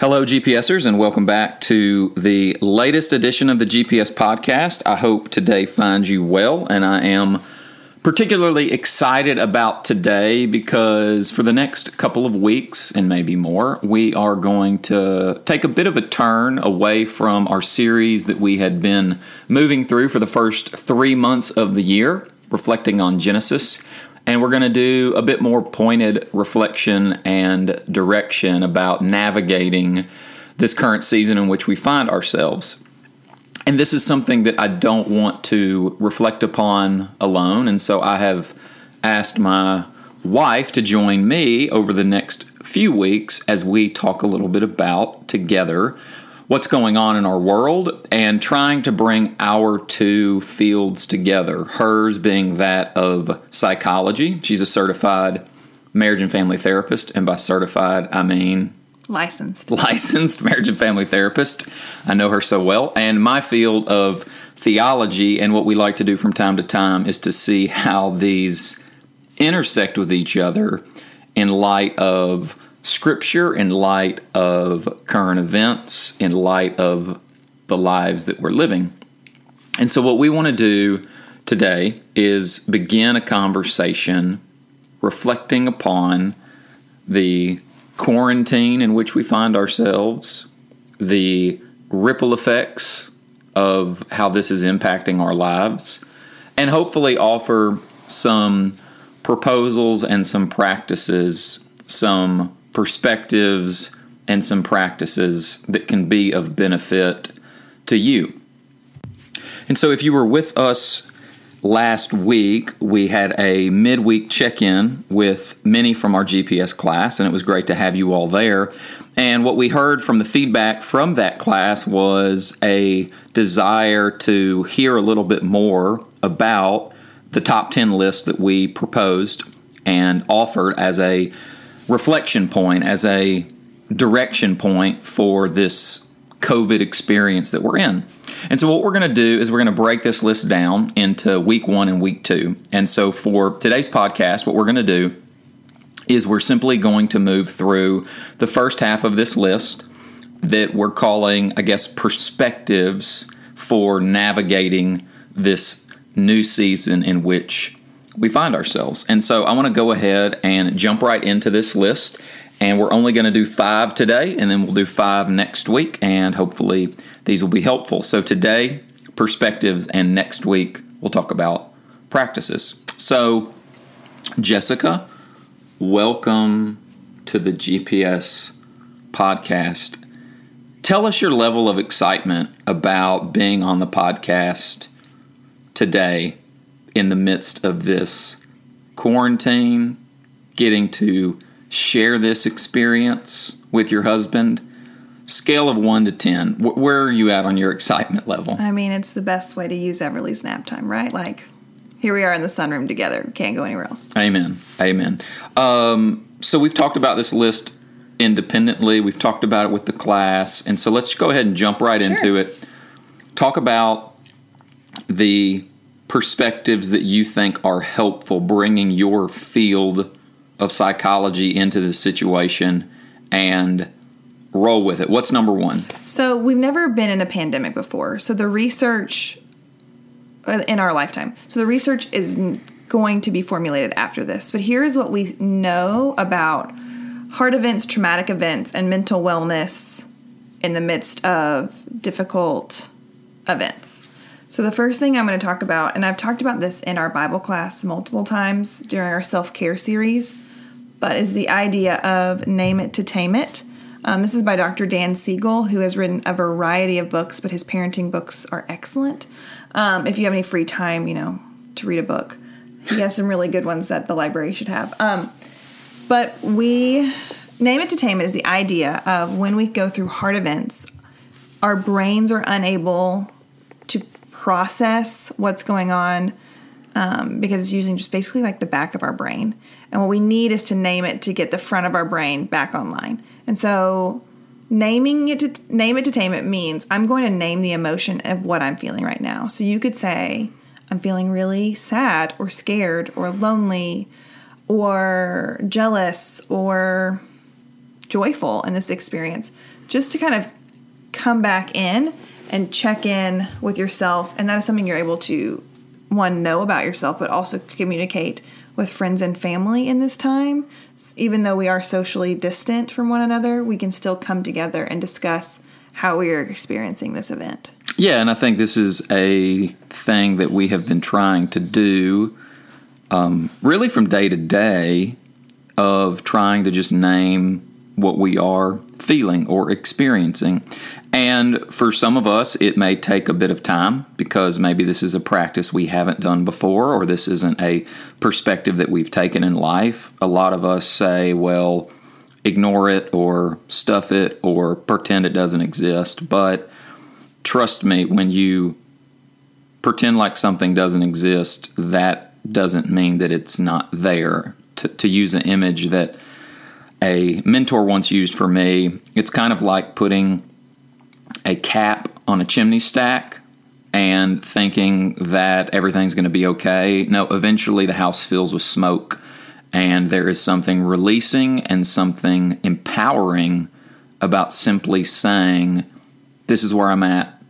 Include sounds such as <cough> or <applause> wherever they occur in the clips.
Hello, GPSers, and welcome back to the latest edition of the GPS podcast. I hope today finds you well, and I am particularly excited about today because for the next couple of weeks and maybe more, we are going to take a bit of a turn away from our series that we had been moving through for the first three months of the year, reflecting on Genesis. And we're going to do a bit more pointed reflection and direction about navigating this current season in which we find ourselves. And this is something that I don't want to reflect upon alone. And so I have asked my wife to join me over the next few weeks as we talk a little bit about together what's going on in our world and trying to bring our two fields together. Hers being that of psychology. She's a certified marriage and family therapist. And by certified, I mean licensed licensed marriage and family therapist i know her so well and my field of theology and what we like to do from time to time is to see how these intersect with each other in light of scripture in light of current events in light of the lives that we're living. And so what we want to do today is begin a conversation reflecting upon the quarantine in which we find ourselves, the ripple effects of how this is impacting our lives, and hopefully offer some proposals and some practices, some perspectives and some practices that can be of benefit to you. And so, if you were with us last week we had a midweek check-in with many from our GPS class and it was great to have you all there. And what we heard from the feedback from that class was a desire to hear a little bit more about the top 10 list that we proposed and offered as a reflection point, as a direction point for this COVID experience that we're in. And so, what we're going to do is we're going to break this list down into week one and week two. And so, for today's podcast, what we're going to do is we're simply going to move through the first half of this list that we're calling, I guess, perspectives for navigating this new season in which we find ourselves. And so, I want to go ahead and jump right into this list and we're only going to do five today, and then we'll do five next week, and hopefully these will be helpful. So today, perspectives, and next week, we'll talk about practices. So, Jessica, welcome to the GPS podcast. Tell us your level of excitement about being on the podcast today in the midst of this quarantine, getting to share this experience with your husband? Scale of 1 to 10, where are you at on your excitement level? I mean, it's the best way to use Everly's nap time, right? Like, here we are in the sunroom together. Can't go anywhere else. Amen. Amen. Um, so, we've talked about this list independently, we've talked about it with the class. And so, let's go ahead and jump right sure. into it. Talk about the perspectives that you think are helpful bringing your field of psychology into the situation and roll with it. What's number one? So, we've never been in a pandemic before. So, the research uh, in our lifetime. So, the research is going to be formulated after this. But here's what we know about heart events, traumatic events, and mental wellness in the midst of difficult events. So, the first thing I'm going to talk about, and I've talked about this in our Bible class multiple times during our self care series, but is the idea of name it to tame it. Um, this is by Dr. Dan Siegel, who has written a variety of books, but his parenting books are excellent. Um, if you have any free time, you know, to read a book, he has some really good ones that the library should have. Um, but we name it to tame it is the idea of when we go through hard events, our brains are unable to process what's going on um, because it's using just basically like the back of our brain. And what we need is to name it to get the front of our brain back online. And so naming it to name it to tame it means I'm going to name the emotion of what I'm feeling right now. So you could say, I'm feeling really sad or scared or lonely or jealous or joyful in this experience, just to kind of come back in and check in with yourself. And that is something you're able to, one, know about yourself, but also communicate with friends and family in this time. Even though we are socially distant from one another, we can still come together and discuss how we are experiencing this event. Yeah, and I think this is a thing that we have been trying to do um, really from day to day of trying to just name what we are feeling or experiencing. And for some of us, it may take a bit of time because maybe this is a practice we haven't done before or this isn't a perspective that we've taken in life. A lot of us say, well, ignore it or stuff it or pretend it doesn't exist. But trust me, when you pretend like something doesn't exist, that doesn't mean that it's not there. To, to use an image that a mentor once used for me, it's kind of like putting a cap on a chimney stack and thinking that everything's going to be okay. No, eventually the house fills with smoke, and there is something releasing and something empowering about simply saying, This is where I'm at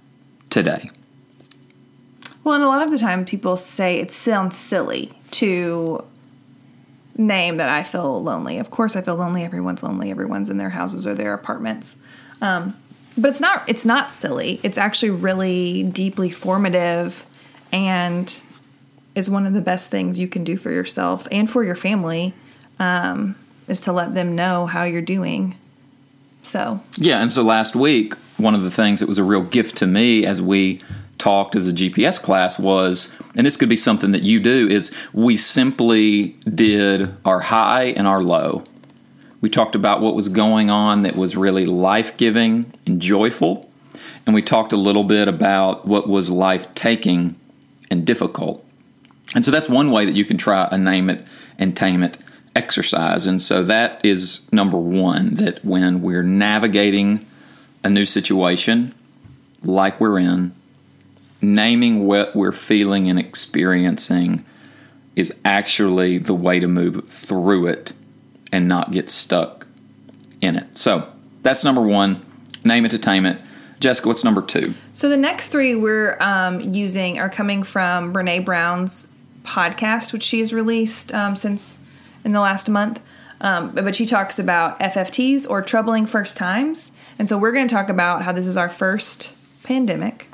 today. Well, and a lot of the time people say it sounds silly to name that I feel lonely. Of course, I feel lonely. Everyone's lonely. Everyone's in their houses or their apartments. Um, but it's not it's not silly it's actually really deeply formative and is one of the best things you can do for yourself and for your family um, is to let them know how you're doing so yeah and so last week one of the things that was a real gift to me as we talked as a gps class was and this could be something that you do is we simply did our high and our low we talked about what was going on that was really life giving and joyful. And we talked a little bit about what was life taking and difficult. And so that's one way that you can try a name it and tame it exercise. And so that is number one that when we're navigating a new situation like we're in, naming what we're feeling and experiencing is actually the way to move through it and not get stuck in it. So that's number one. Name it to tame it. Jessica, what's number two? So the next three we're um, using are coming from Brene Brown's podcast, which she has released um, since in the last month. Um, but she talks about FFTs or troubling first times. And so we're going to talk about how this is our first pandemic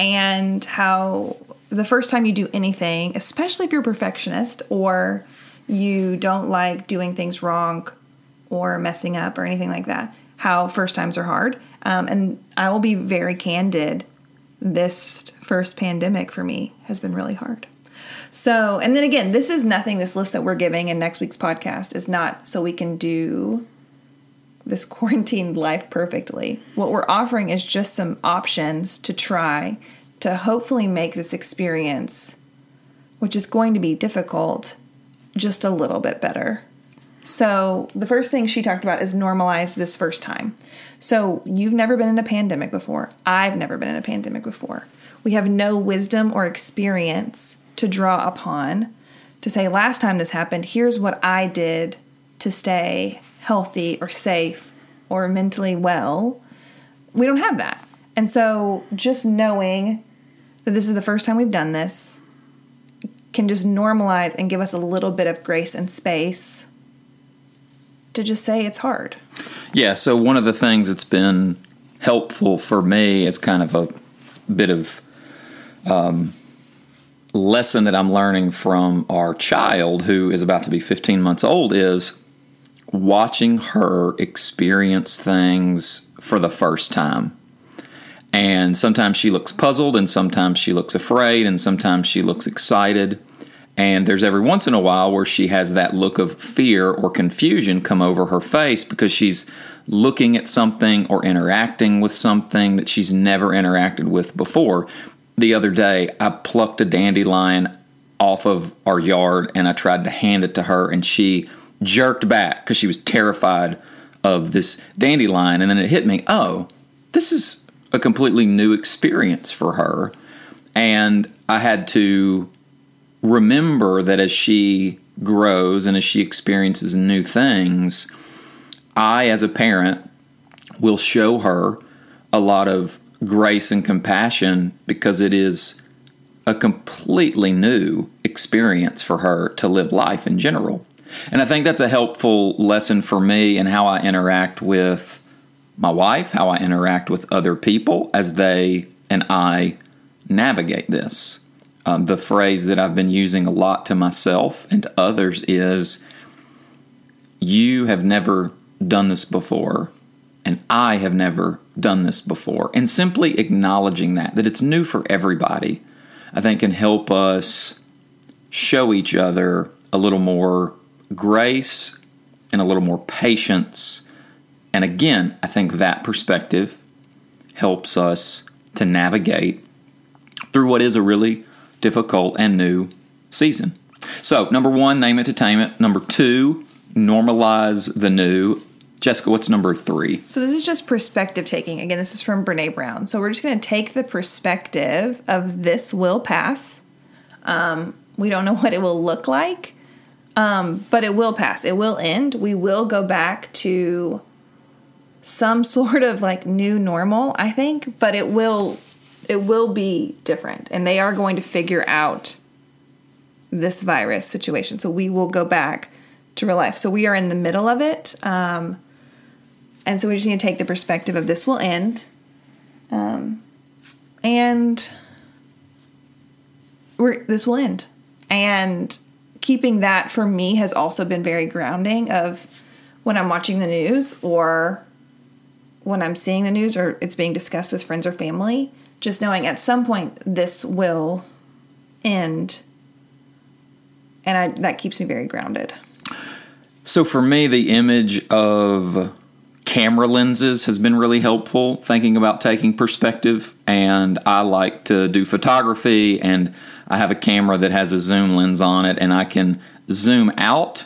and how the first time you do anything, especially if you're a perfectionist or you don't like doing things wrong or messing up or anything like that, how first times are hard. Um, and I will be very candid. This first pandemic for me has been really hard. So, and then again, this is nothing, this list that we're giving in next week's podcast is not so we can do this quarantined life perfectly. What we're offering is just some options to try to hopefully make this experience, which is going to be difficult, just a little bit better. So, the first thing she talked about is normalize this first time. So, you've never been in a pandemic before. I've never been in a pandemic before. We have no wisdom or experience to draw upon to say, last time this happened, here's what I did to stay healthy or safe or mentally well. We don't have that. And so, just knowing that this is the first time we've done this can just normalize and give us a little bit of grace and space to just say it's hard. Yeah, so one of the things that's been helpful for me is kind of a bit of um, lesson that I'm learning from our child who is about to be 15 months old is watching her experience things for the first time. And sometimes she looks puzzled, and sometimes she looks afraid, and sometimes she looks excited. And there's every once in a while where she has that look of fear or confusion come over her face because she's looking at something or interacting with something that she's never interacted with before. The other day, I plucked a dandelion off of our yard and I tried to hand it to her, and she jerked back because she was terrified of this dandelion. And then it hit me oh, this is a completely new experience for her. And I had to remember that as she grows and as she experiences new things, I, as a parent, will show her a lot of grace and compassion because it is a completely new experience for her to live life in general. And I think that's a helpful lesson for me in how I interact with my wife, how I interact with other people as they and I navigate this. Um, the phrase that I've been using a lot to myself and to others is You have never done this before, and I have never done this before. And simply acknowledging that, that it's new for everybody, I think can help us show each other a little more grace and a little more patience. And again, I think that perspective helps us to navigate through what is a really difficult and new season. So, number one, name it. Number two, normalize the new. Jessica, what's number three? So this is just perspective taking. Again, this is from Brene Brown. So we're just going to take the perspective of this will pass. Um, we don't know <laughs> what it will look like, um, but it will pass. It will end. We will go back to some <laughs> sort of like new normal, I think, but it will it will be different, and they are going to figure out this virus situation. So we will go back to real life. So we are in the middle of it. Um, and so we just need to take the perspective of this will end. Um, and we're, this will end. And keeping that for me has also been very grounding of when I'm watching the news or when I'm seeing the news or it's being discussed with friends or family, just knowing at some point this will end. And I, that keeps me very grounded. So for me, the image of camera lenses has been really helpful thinking about taking perspective. And I like to do photography, and I have a camera that has a zoom lens on it, and I can zoom out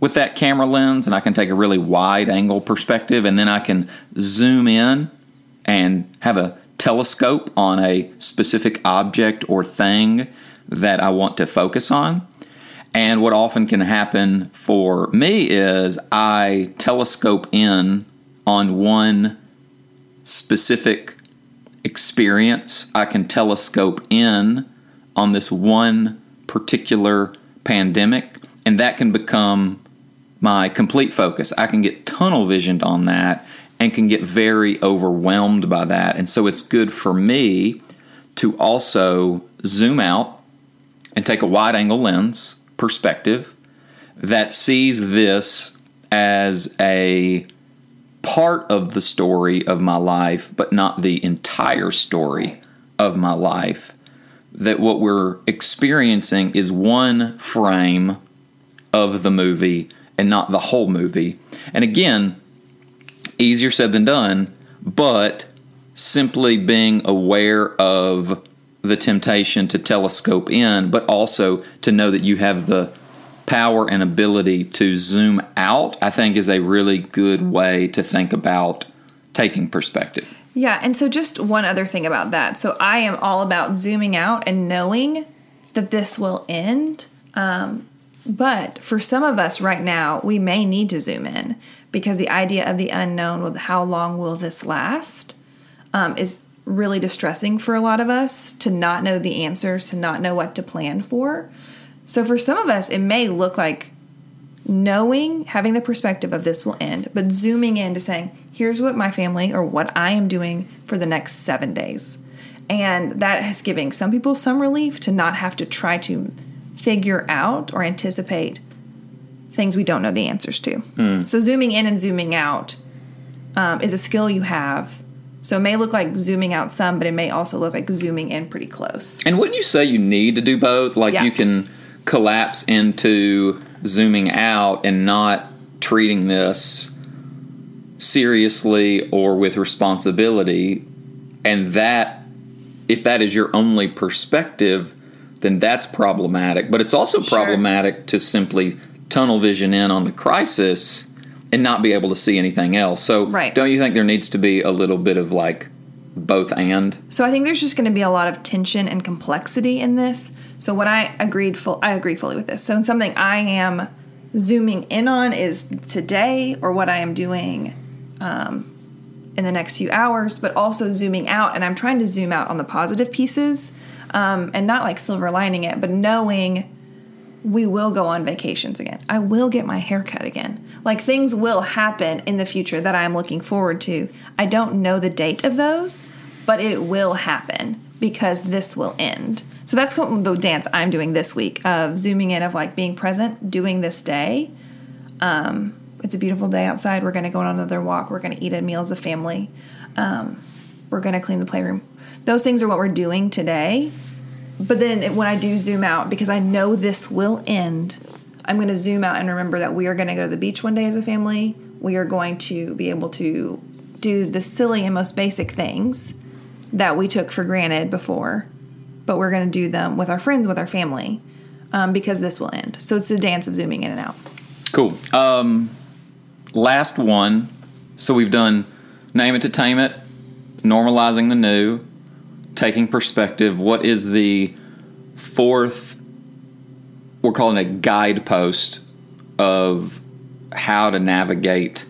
with that camera lens and I can take a really wide angle perspective, and then I can zoom in and have a telescope on a specific object or thing that I want to focus on. And what often can happen for me is I telescope in on one specific experience. I can telescope in on this one particular pandemic, and that can become my complete focus. I can get tunnel visioned on that and can get very overwhelmed by that. And so it's good for me to also zoom out and take a wide angle lens perspective that sees this as a part of the story of my life, but not the entire story of my life. That what we're experiencing is one frame of the movie and not the whole movie. And again, easier said than done, but simply being aware of the temptation to telescope in, but also to know that you have the power and ability to zoom out, I think is a really good way to think about taking perspective. Yeah, and so just one other thing about that. So I am all about zooming out and knowing that this will end. Um, but for some of us right now, we may need to zoom in because the idea of the unknown with how long will this last um, is really distressing for a lot of us to not know the answers, to not know what to plan for. So for some of us, it may look like knowing, having the perspective of this will end, but zooming in to saying, here's what my family or what I am doing for the next seven days. And that is giving some people some relief to not have to try to figure out or anticipate things we don't know the answers to. Mm. So, zooming in and zooming out um, is a skill you have. So, it may look like zooming out some, but it may also look like zooming in pretty close. And wouldn't you say you need to do both? Like, yeah. you can collapse into zooming out and not treating this seriously or with responsibility. And that, if that is your only perspective, then that's problematic. But it's also sure. problematic to simply tunnel vision in on the crisis and not be able to see anything else. So, right. don't you think there needs to be a little bit of like both and? So, I think there's just going to be a lot of tension and complexity in this. So, what I agreed full, I agree fully with this. So, something I am zooming in on is today or what I am doing um, in the next few hours, but also zooming out. And I'm trying to zoom out on the positive pieces um, and not like silver lining it, but knowing we will go on vacations again. I will get my hair cut again. Like things will happen in the future that I'm looking forward to. I don't know the date of those, but it will happen because this will end. So that's the dance I'm doing this week of zooming in, of like being present, doing this day. Um, it's a beautiful day outside. We're going to go on another walk. We're going to eat a meal as a family. Um, we're going to clean the playroom. Those things are what we're doing today. But then when I do zoom out, because I know this will end, I'm going to zoom out and remember that we are going to go to the beach one day as a family. We are going to be able to do the silly and most basic things that we took for granted before, but we're going to do them with our friends, with our family, um, because this will end. So it's a dance of zooming in and out. Cool. Um, last one. So we've done name it to tame it, normalizing the new, taking perspective. What is the fourth? We're calling it guidepost of how to navigate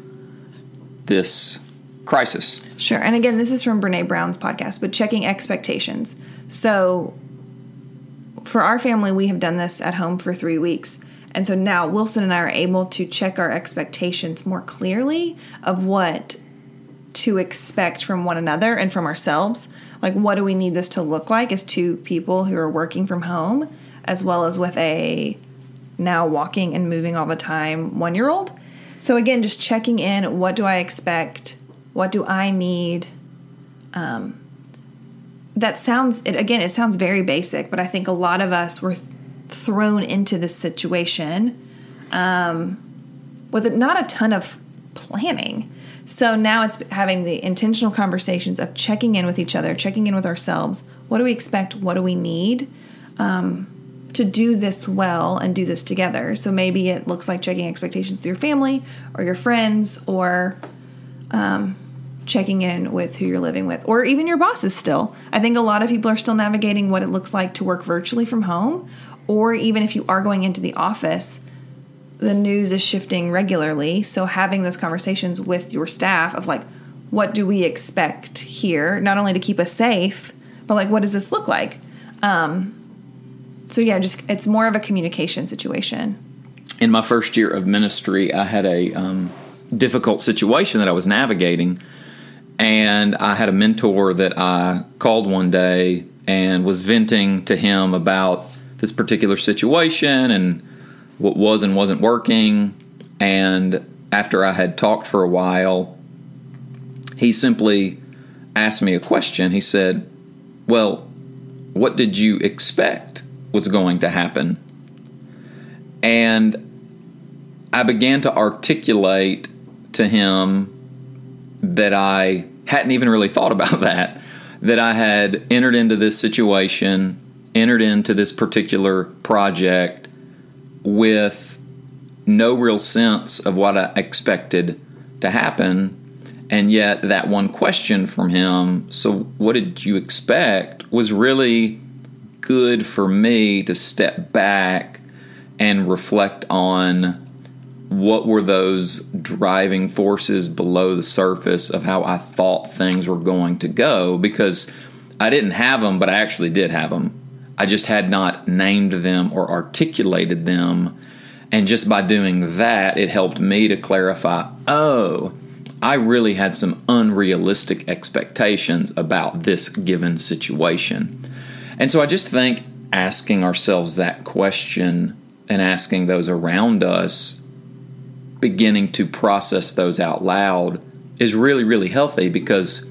this crisis. Sure. And again, this is from Brene Brown's podcast, but checking expectations. So for our family, we have done this at home for three weeks. And so now Wilson and I are able to check our expectations more clearly of what to expect from one another and from ourselves. Like, what do we need this to look like as two people who are working from home, as well as with a now walking and moving all the time one year old? So, again, just checking in what do I expect? What do I need? Um, that sounds, it, again, it sounds very basic, but I think a lot of us were thrown into this situation um, with not a ton of planning. So now it's having the intentional conversations of checking in with each other, checking in with ourselves. What do we expect? What do we need um, to do this well and do this together? So maybe it looks like checking expectations with your family or your friends or um, checking in with who you're living with or even your bosses still. I think a lot of people are still navigating what it looks like to work virtually from home or even if you are going into the office, the news is shifting regularly. So having those conversations with your staff of like, what do we expect here? Not only to keep us safe, but like, what does this look like? Um, so yeah, just it's more of a communication situation. In my first year of ministry, I had a um, difficult situation that I was navigating, and I had a mentor that I called one day and was venting to him about this particular situation and what was and wasn't working. And after I had talked for a while, he simply asked me a question. He said, Well, what did you expect was going to happen? And I began to articulate to him that I hadn't even really thought about <laughs> that. That I had entered into this situation entered into this particular project with no real sense of what I expected to happen. And yet, that one question from him, so what did you expect, was really good for me to step back and reflect on what were those driving forces below the surface of how I thought things were going to go because I didn't have them, but I actually did have them. I just had not named them or articulated them. And just by doing that, it helped me to clarify oh, I really had some unrealistic expectations about this given situation. And so I just think asking ourselves that question and asking those around us, beginning to process those out loud, is really, really healthy because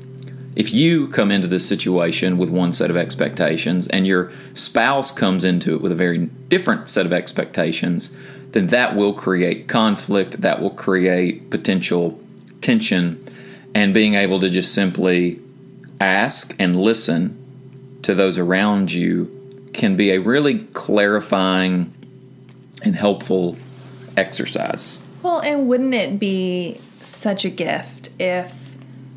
if you come into this situation with one set of expectations and your spouse comes into it with a very different set of expectations, then that will create conflict, that will create potential tension, and being able to just simply ask and listen to those around you can be a really clarifying and helpful exercise. Well, and wouldn't it be such a gift if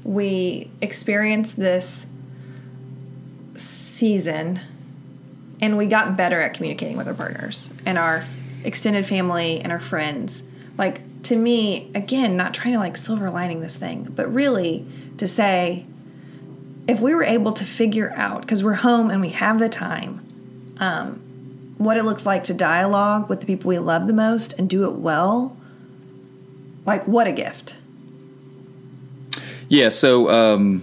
we experienced this season and we got better at communicating with our partners and our extended family and our friends. Like to me, again, not trying to like silver lining this thing, but really to say if we were able to figure out because we're home and we have the time um, what it looks like to dialogue with the people we love the most and do it well like what a gift yeah so um,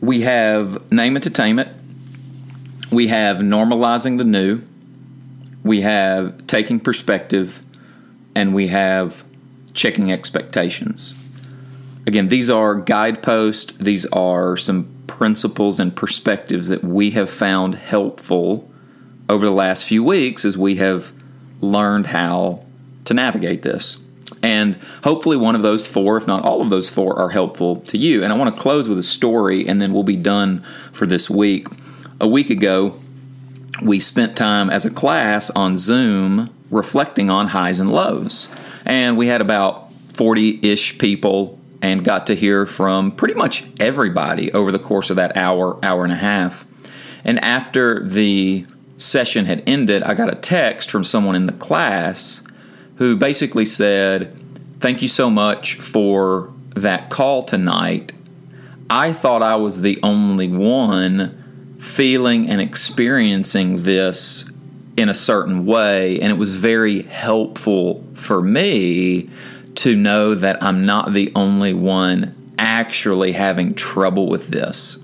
we have name tame we have normalizing the new. We have taking perspective. And we have checking expectations. Again, these are guideposts, these are some principles and perspectives that we have found helpful over the last few weeks as we have learned how to navigate this. And hopefully, one of those four, if not all of those four, are helpful to you. And I want to close with a story, and then we'll be done for this week. A week ago, we spent time as a class on Zoom reflecting on highs and lows. And we had about 40 ish people and got to hear from pretty much everybody over the course of that hour, hour and a half. And after the session had ended, I got a text from someone in the class who basically said, Thank you so much for that call tonight. I thought I was the only one feeling and experiencing this in a certain way, and it was very helpful for me to know that I'm not the only one actually having trouble with this.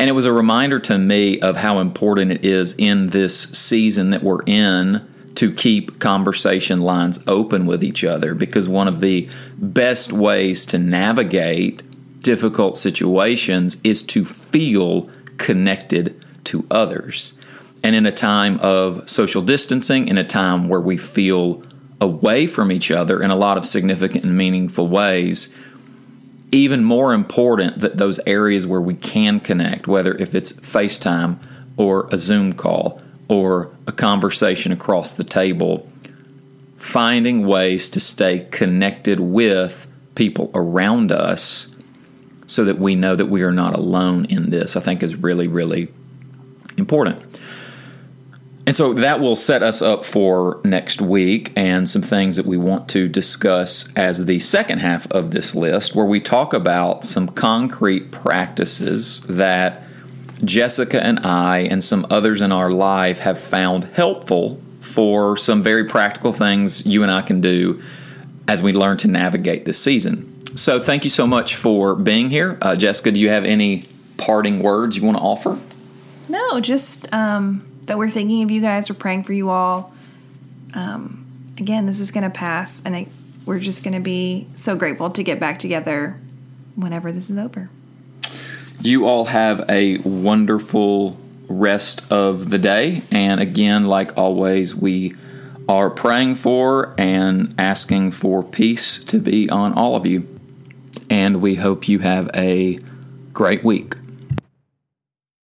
And it was a reminder to me of how important it is in this season that we're in to keep conversation lines open with each other because one of the best ways to navigate difficult situations is to feel connected to others. And in a time of social distancing, in a time where we feel away from each other in a lot of significant and meaningful ways. Even more important that those areas where we can connect, whether if it's FaceTime or a Zoom call or a conversation across the table, finding ways to stay connected with people around us so that we know that we are not alone in this, I think is really, really important. And so that will set us up for next week and some things that we want to discuss as the second half of this list, where we talk about some concrete practices that Jessica and I and some others in our life have found helpful for some very practical things you and I can do as we learn to navigate this season. So, thank you so much for being here. Uh, Jessica, do you have any parting words you want to offer? No, just um, that we're thinking of you guys. We're praying for you all. Um, again, this is going to pass, and it, we're just going to be so grateful to get back together whenever this is over. You all have a wonderful rest of the day. And again, like always, we are praying for and asking for peace to be on all of you. And we hope you have a great week.